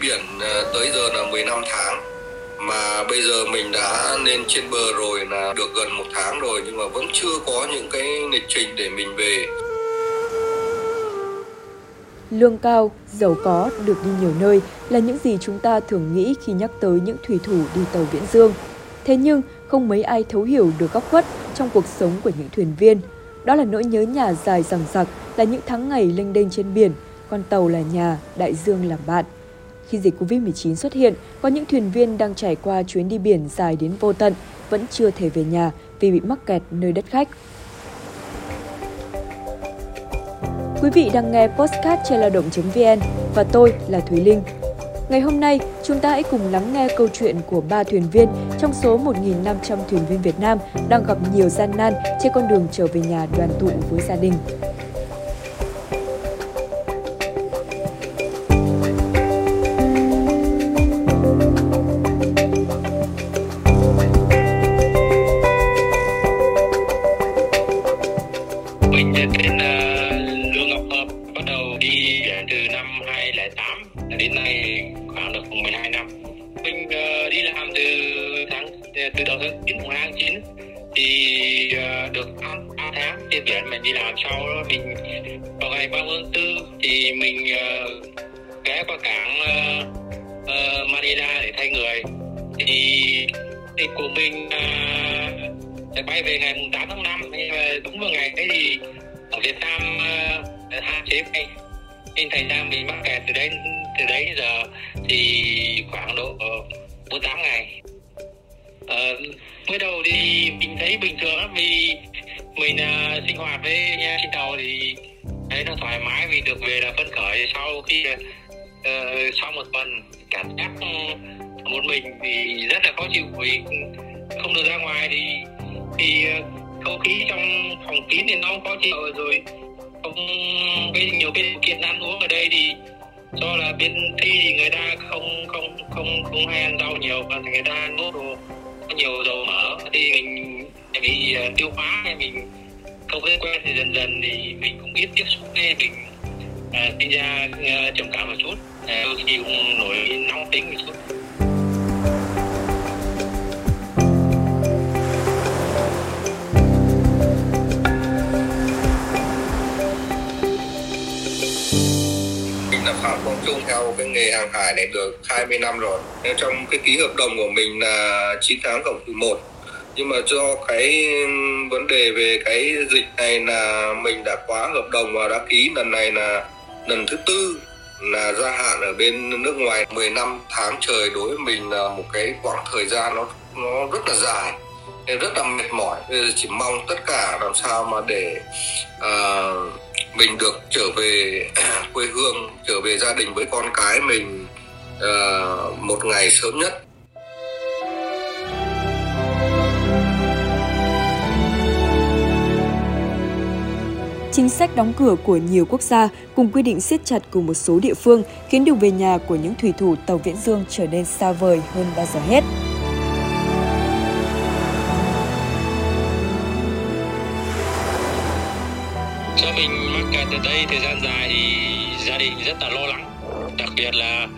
biển ờ, tới giờ là 15 tháng mà bây giờ mình đã lên trên bờ rồi là được gần một tháng rồi nhưng mà vẫn chưa có những cái lịch trình để mình về Lương cao, giàu có, được đi nhiều nơi là những gì chúng ta thường nghĩ khi nhắc tới những thủy thủ đi tàu Viễn Dương. Thế nhưng, không mấy ai thấu hiểu được góc khuất trong cuộc sống của những thuyền viên. Đó là nỗi nhớ nhà dài dằng dặc, là những tháng ngày lênh đênh trên biển, con tàu là nhà, đại dương làm bạn. Khi dịch Covid-19 xuất hiện, có những thuyền viên đang trải qua chuyến đi biển dài đến vô tận vẫn chưa thể về nhà vì bị mắc kẹt nơi đất khách. Quý vị đang nghe Postcard trên lao động.vn và tôi là Thúy Linh. Ngày hôm nay, chúng ta hãy cùng lắng nghe câu chuyện của ba thuyền viên trong số 1.500 thuyền viên Việt Nam đang gặp nhiều gian nan trên con đường trở về nhà đoàn tụ với gia đình. Từ đầu ờ, tháng 9 mùng 2 tháng 9 thì uh, được 3 tháng trên biển mình đi làm sau đó mình vào ngày 30 tháng 4 thì mình uh, ghé qua cảng uh, uh, Manila để thay người. Thì lịch của mình uh, sẽ bay về ngày mùng 8 tháng 5 nhưng mà đúng vào ngày ấy thì ở Việt Nam uh, hạn chế bay. Nên thành ra mình mắc kẹt từ đấy từ đấy giờ thì khoảng độ bốn tám ngày. Ờ, mới đầu thì mình thấy bình thường lắm vì mình uh, sinh hoạt với nha trên tàu thì thấy nó thoải mái vì được về là phấn khởi. Sau khi uh, sau một tuần cảm giác ờ, một mình thì rất là khó chịu vì không được ra ngoài thì thì uh, không khí trong phòng kín thì nó khó chịu rồi không cái nhiều cái điều kiện ăn uống ở đây thì do là bên thi thì người ta không không không không hay ăn rau nhiều và người ta ăn đồ nhiều dầu mỡ. Thì mình bị uh, tiêu hóa hay mình không có quen thì dần dần thì mình cũng ít tiếp xúc nên mình ờ, uh, sinh ra uh, trầm cảm một chút. Đôi khi cũng nổi nóng tính một chút. Chung theo cái nghề hàng hải này được 20 năm rồi. Nên trong cái ký hợp đồng của mình là 9 tháng cộng từ 1 nhưng mà do cái vấn đề về cái dịch này là mình đã quá hợp đồng và đã ký lần này là lần thứ tư là gia hạn ở bên nước ngoài. 10 năm tháng trời đối với mình là một cái quãng thời gian nó nó rất là dài nên rất là mệt mỏi. Bây giờ chỉ mong tất cả làm sao mà để uh, mình được trở về quê hương trở về gia đình với con cái mình uh, một ngày sớm nhất Chính sách đóng cửa của nhiều quốc gia cùng quy định siết chặt của một số địa phương khiến đường về nhà của những thủy thủ tàu Viễn Dương trở nên xa vời hơn bao giờ hết. Kẹt ở đây thời gian dài thì gia đình rất là lo lắng. Đặc biệt là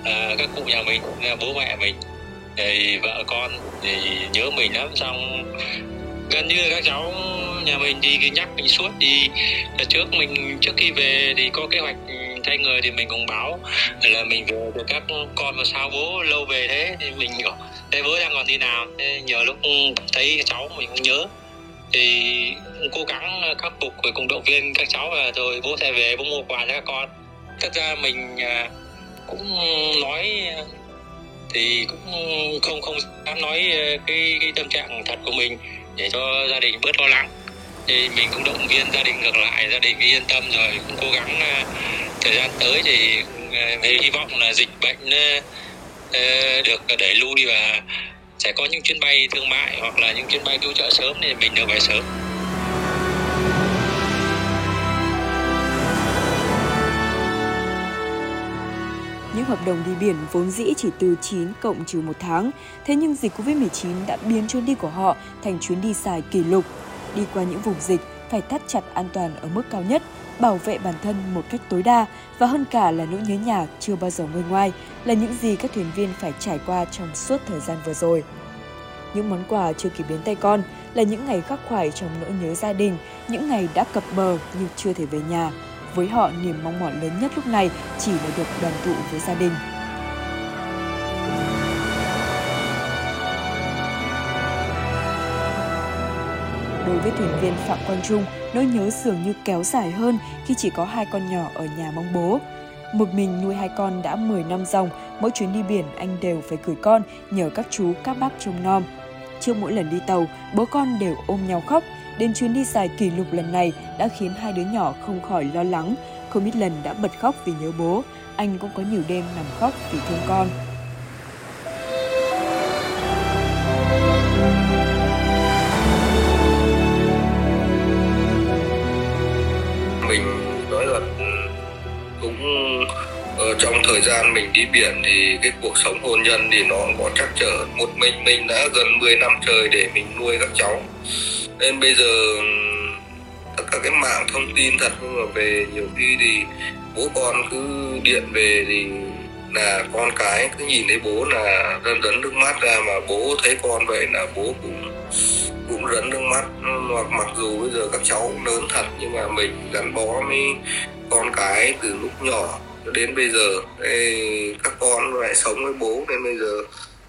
uh, các cụ nhà mình là bố mẹ mình thì vợ con thì nhớ mình lắm. Xong gần như là các cháu nhà mình thì cứ nhắc mình suốt. Thì trước mình trước khi về thì có kế hoạch thay người thì mình cũng báo là mình về được các con mà sao bố lâu về thế. Thì mình thế bố đang còn đi làm, thế nhờ lúc thấy cháu mình cũng nhớ thì cố gắng khắc phục với cùng động viên các cháu và rồi bố sẽ về bố mua quà cho các con. Thật ra mình à, cũng nói thì cũng không không dám nói à, cái, cái tâm trạng thật của mình để cho gia đình bớt lo lắng. Thì mình cũng động viên gia đình ngược lại gia đình yên tâm rồi cũng cố gắng à, thời gian tới thì hy vọng là dịch bệnh được đẩy lui và sẽ có những chuyến bay thương mại hoặc là những chuyến bay cứu trợ sớm nên mình được về sớm. Những hợp đồng đi biển vốn dĩ chỉ từ 9 cộng trừ một tháng, thế nhưng dịch Covid-19 đã biến chuyến đi của họ thành chuyến đi dài kỷ lục. Đi qua những vùng dịch, phải thắt chặt an toàn ở mức cao nhất, bảo vệ bản thân một cách tối đa và hơn cả là nỗi nhớ nhà chưa bao giờ nguôi ngoai là những gì các thuyền viên phải trải qua trong suốt thời gian vừa rồi. Những món quà chưa kịp đến tay con là những ngày khắc khoải trong nỗi nhớ gia đình, những ngày đã cập bờ nhưng chưa thể về nhà. Với họ, niềm mong mỏi lớn nhất lúc này chỉ là được đoàn tụ với gia đình. Đối với thuyền viên Phạm Quang Trung, nỗi nhớ dường như kéo dài hơn khi chỉ có hai con nhỏ ở nhà mong bố. Một mình nuôi hai con đã 10 năm dòng, mỗi chuyến đi biển anh đều phải gửi con nhờ các chú các bác trông nom. Trước mỗi lần đi tàu, bố con đều ôm nhau khóc. Đến chuyến đi dài kỷ lục lần này đã khiến hai đứa nhỏ không khỏi lo lắng. Không ít lần đã bật khóc vì nhớ bố. Anh cũng có nhiều đêm nằm khóc vì thương con. Trong thời gian mình đi biển thì cái cuộc sống hôn nhân thì nó có trắc trở một mình. Mình đã gần 10 năm trời để mình nuôi các cháu. Nên bây giờ, tất cả cái mạng thông tin thật nhưng mà về, nhiều khi thì bố con cứ điện về thì là con cái cứ nhìn thấy bố là rân rấn nước mắt ra mà bố thấy con vậy là bố cũng cũng rấn nước mắt. Hoặc mặc dù bây giờ các cháu cũng lớn thật nhưng mà mình gắn bó với con cái từ lúc nhỏ đến bây giờ Ê, các con lại sống với bố nên bây giờ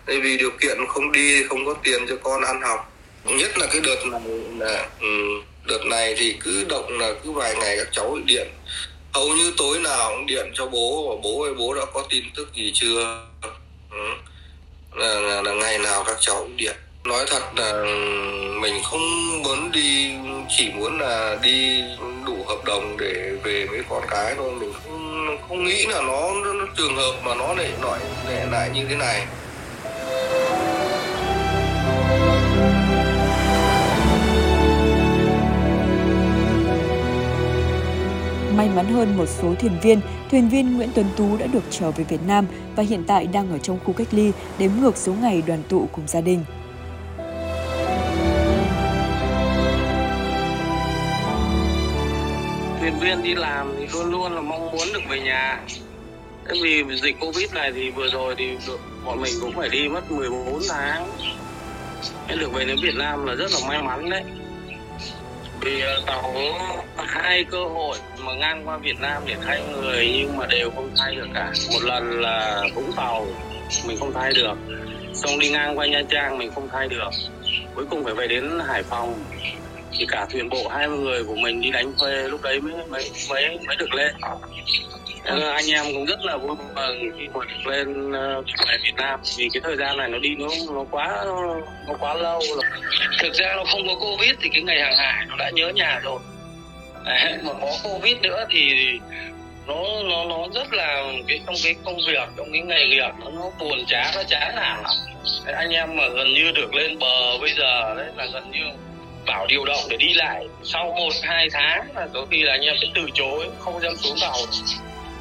Ê, vì điều kiện không đi không có tiền cho con ăn học. Nhất là cái đợt này là ừ, đợt này thì cứ động là cứ vài ngày các cháu điện. Hầu như tối nào cũng điện cho bố và bố ơi bố đã có tin tức gì chưa? Ừ. là, là, là ngày nào các cháu cũng điện nói thật là mình không muốn đi chỉ muốn là đi đủ hợp đồng để về với con cái thôi mình không không nghĩ là nó, nó, trường hợp mà nó lại nói lại, lại như thế này May mắn hơn một số thuyền viên, thuyền viên Nguyễn Tuấn Tú đã được trở về Việt Nam và hiện tại đang ở trong khu cách ly đếm ngược số ngày đoàn tụ cùng gia đình. Thuyền viên đi làm thì luôn luôn là mong muốn được về nhà. Thế vì dịch Covid này thì vừa rồi thì bọn mình cũng phải đi mất 14 tháng. Nên được về đến Việt Nam là rất là may mắn đấy. Vì ờ, tàu có hai cơ hội mà ngang qua Việt Nam để thay người nhưng mà đều không thay được cả. Một lần là Vũng Tàu, mình không thay được. Xong đi ngang qua Nha Trang, mình không thay được. Cuối cùng phải về đến Hải Phòng thì cả thuyền bộ hai người của mình đi đánh thuê lúc đấy mới mới mới, mới được lên. Nên anh em cũng rất là vui mừng khi mà được lên uh, về Việt Nam. Vì cái thời gian này nó đi nó nó quá nó quá lâu rồi. Thực ra nó không có covid thì cái ngày hàng hải nó đã nhớ nhà rồi. Đấy, mà có covid nữa thì nó nó nó rất là cái trong cái công việc trong cái nghề nghiệp nó nó buồn chán nó chán nản lắm. Anh em mà gần như được lên bờ bây giờ đấy là gần như bảo điều động để đi lại sau một hai tháng là có khi là anh em sẽ từ chối không dám xuống tàu.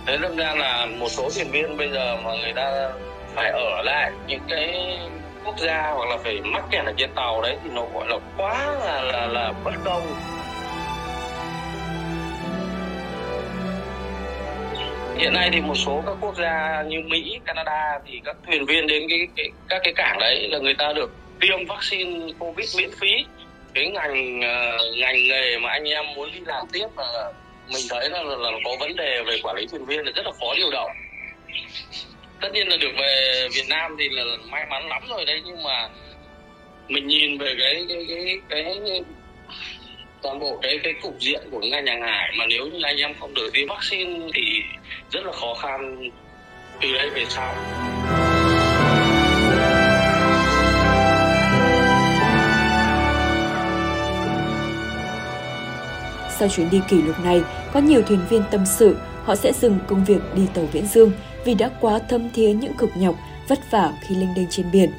Thế đâm ra là một số thuyền viên bây giờ mà người ta phải ở lại những cái quốc gia hoặc là phải mắc kẹt ở trên tàu đấy thì nó gọi là quá là là là bất công. Hiện nay thì một số các quốc gia như Mỹ, Canada thì các thuyền viên đến cái, cái các cái cảng đấy là người ta được tiêm vaccine covid miễn phí cái ngành uh, ngành nghề mà anh em muốn đi làm tiếp là mình thấy là, là, là có vấn đề về quản lý thuyền viên là rất là khó điều động. Tất nhiên là được về Việt Nam thì là may mắn lắm rồi đấy nhưng mà mình nhìn về cái cái cái cái, cái toàn bộ cái cái cục diện của ngành hàng hải mà nếu như anh em không được tiêm vaccine thì rất là khó khăn. Từ đây về sau. Sau chuyến đi kỷ lục này, có nhiều thuyền viên tâm sự họ sẽ dừng công việc đi tàu Viễn Dương vì đã quá thâm thía những cực nhọc, vất vả khi lênh đênh trên biển.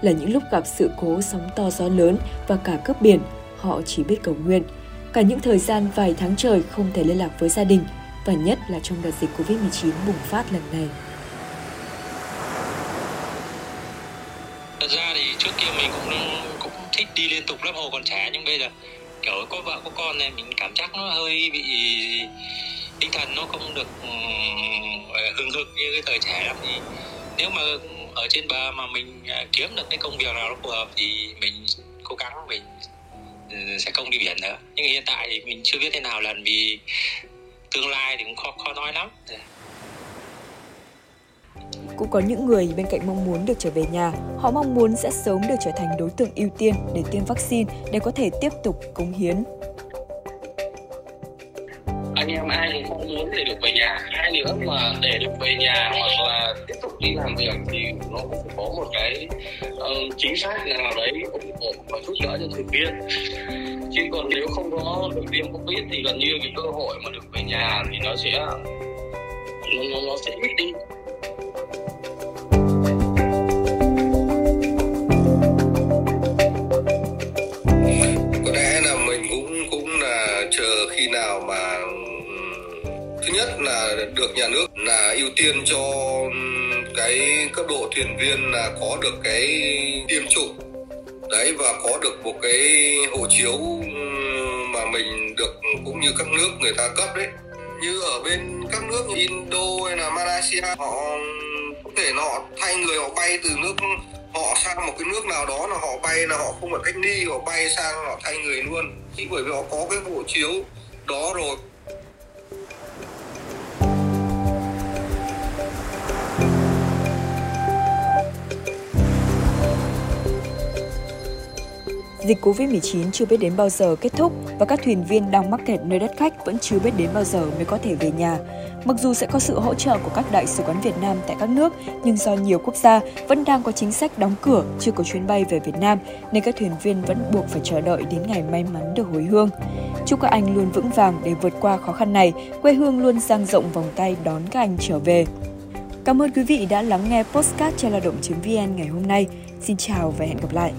Là những lúc gặp sự cố sóng to gió lớn và cả cướp biển, họ chỉ biết cầu nguyện. Cả những thời gian vài tháng trời không thể liên lạc với gia đình, và nhất là trong đợt dịch Covid-19 bùng phát lần này. Thật ra thì trước kia mình cũng cũng thích đi liên tục lắm hồ còn trẻ nhưng bây giờ kiểu có vợ có con này mình cảm giác nó hơi bị tinh thần, nó không được ừ, hưng hực như cái thời trẻ lắm. Thì nếu mà ở trên bờ mà mình à, kiếm được cái công việc nào nó phù hợp thì mình cố gắng mình ừ, sẽ không đi biển nữa. Nhưng hiện tại thì mình chưa biết thế nào lần vì tương lai thì cũng khó khó nói lắm. Dạ cũng có những người bên cạnh mong muốn được trở về nhà, họ mong muốn sẽ sớm được trở thành đối tượng ưu tiên để tiêm vaccine để có thể tiếp tục cống hiến. Anh em ai cũng không muốn để được về nhà. Hai nữa mà để được về nhà hoặc là tiếp tục đi làm việc thì nó cũng phải có một cái uh, chính sách nào đấy ủng hộ và giúp đỡ cho thuyền viên. Chứ còn nếu không có được tiêm covid thì gần như cái cơ hội mà được về nhà thì nó sẽ nó, nó sẽ ít đi. Nhất là được nhà nước, là ưu tiên cho cái cấp độ thuyền viên là có được cái tiêm chủng. Đấy, và có được một cái hộ chiếu mà mình được, cũng như các nước người ta cấp đấy. Như ở bên các nước như Indo hay là Malaysia, họ, có thể họ thay người họ bay từ nước, họ sang một cái nước nào đó là họ bay là họ không phải cách ly, họ bay sang họ thay người luôn. Chỉ bởi vì họ có cái hộ chiếu đó rồi. Dịch Covid-19 chưa biết đến bao giờ kết thúc và các thuyền viên đang mắc kẹt nơi đất khách vẫn chưa biết đến bao giờ mới có thể về nhà. Mặc dù sẽ có sự hỗ trợ của các đại sứ quán Việt Nam tại các nước, nhưng do nhiều quốc gia vẫn đang có chính sách đóng cửa, chưa có chuyến bay về Việt Nam, nên các thuyền viên vẫn buộc phải chờ đợi đến ngày may mắn được hồi hương. Chúc các anh luôn vững vàng để vượt qua khó khăn này, quê hương luôn dang rộng vòng tay đón các anh trở về. Cảm ơn quý vị đã lắng nghe Postcard trên lao động.vn ngày hôm nay. Xin chào và hẹn gặp lại!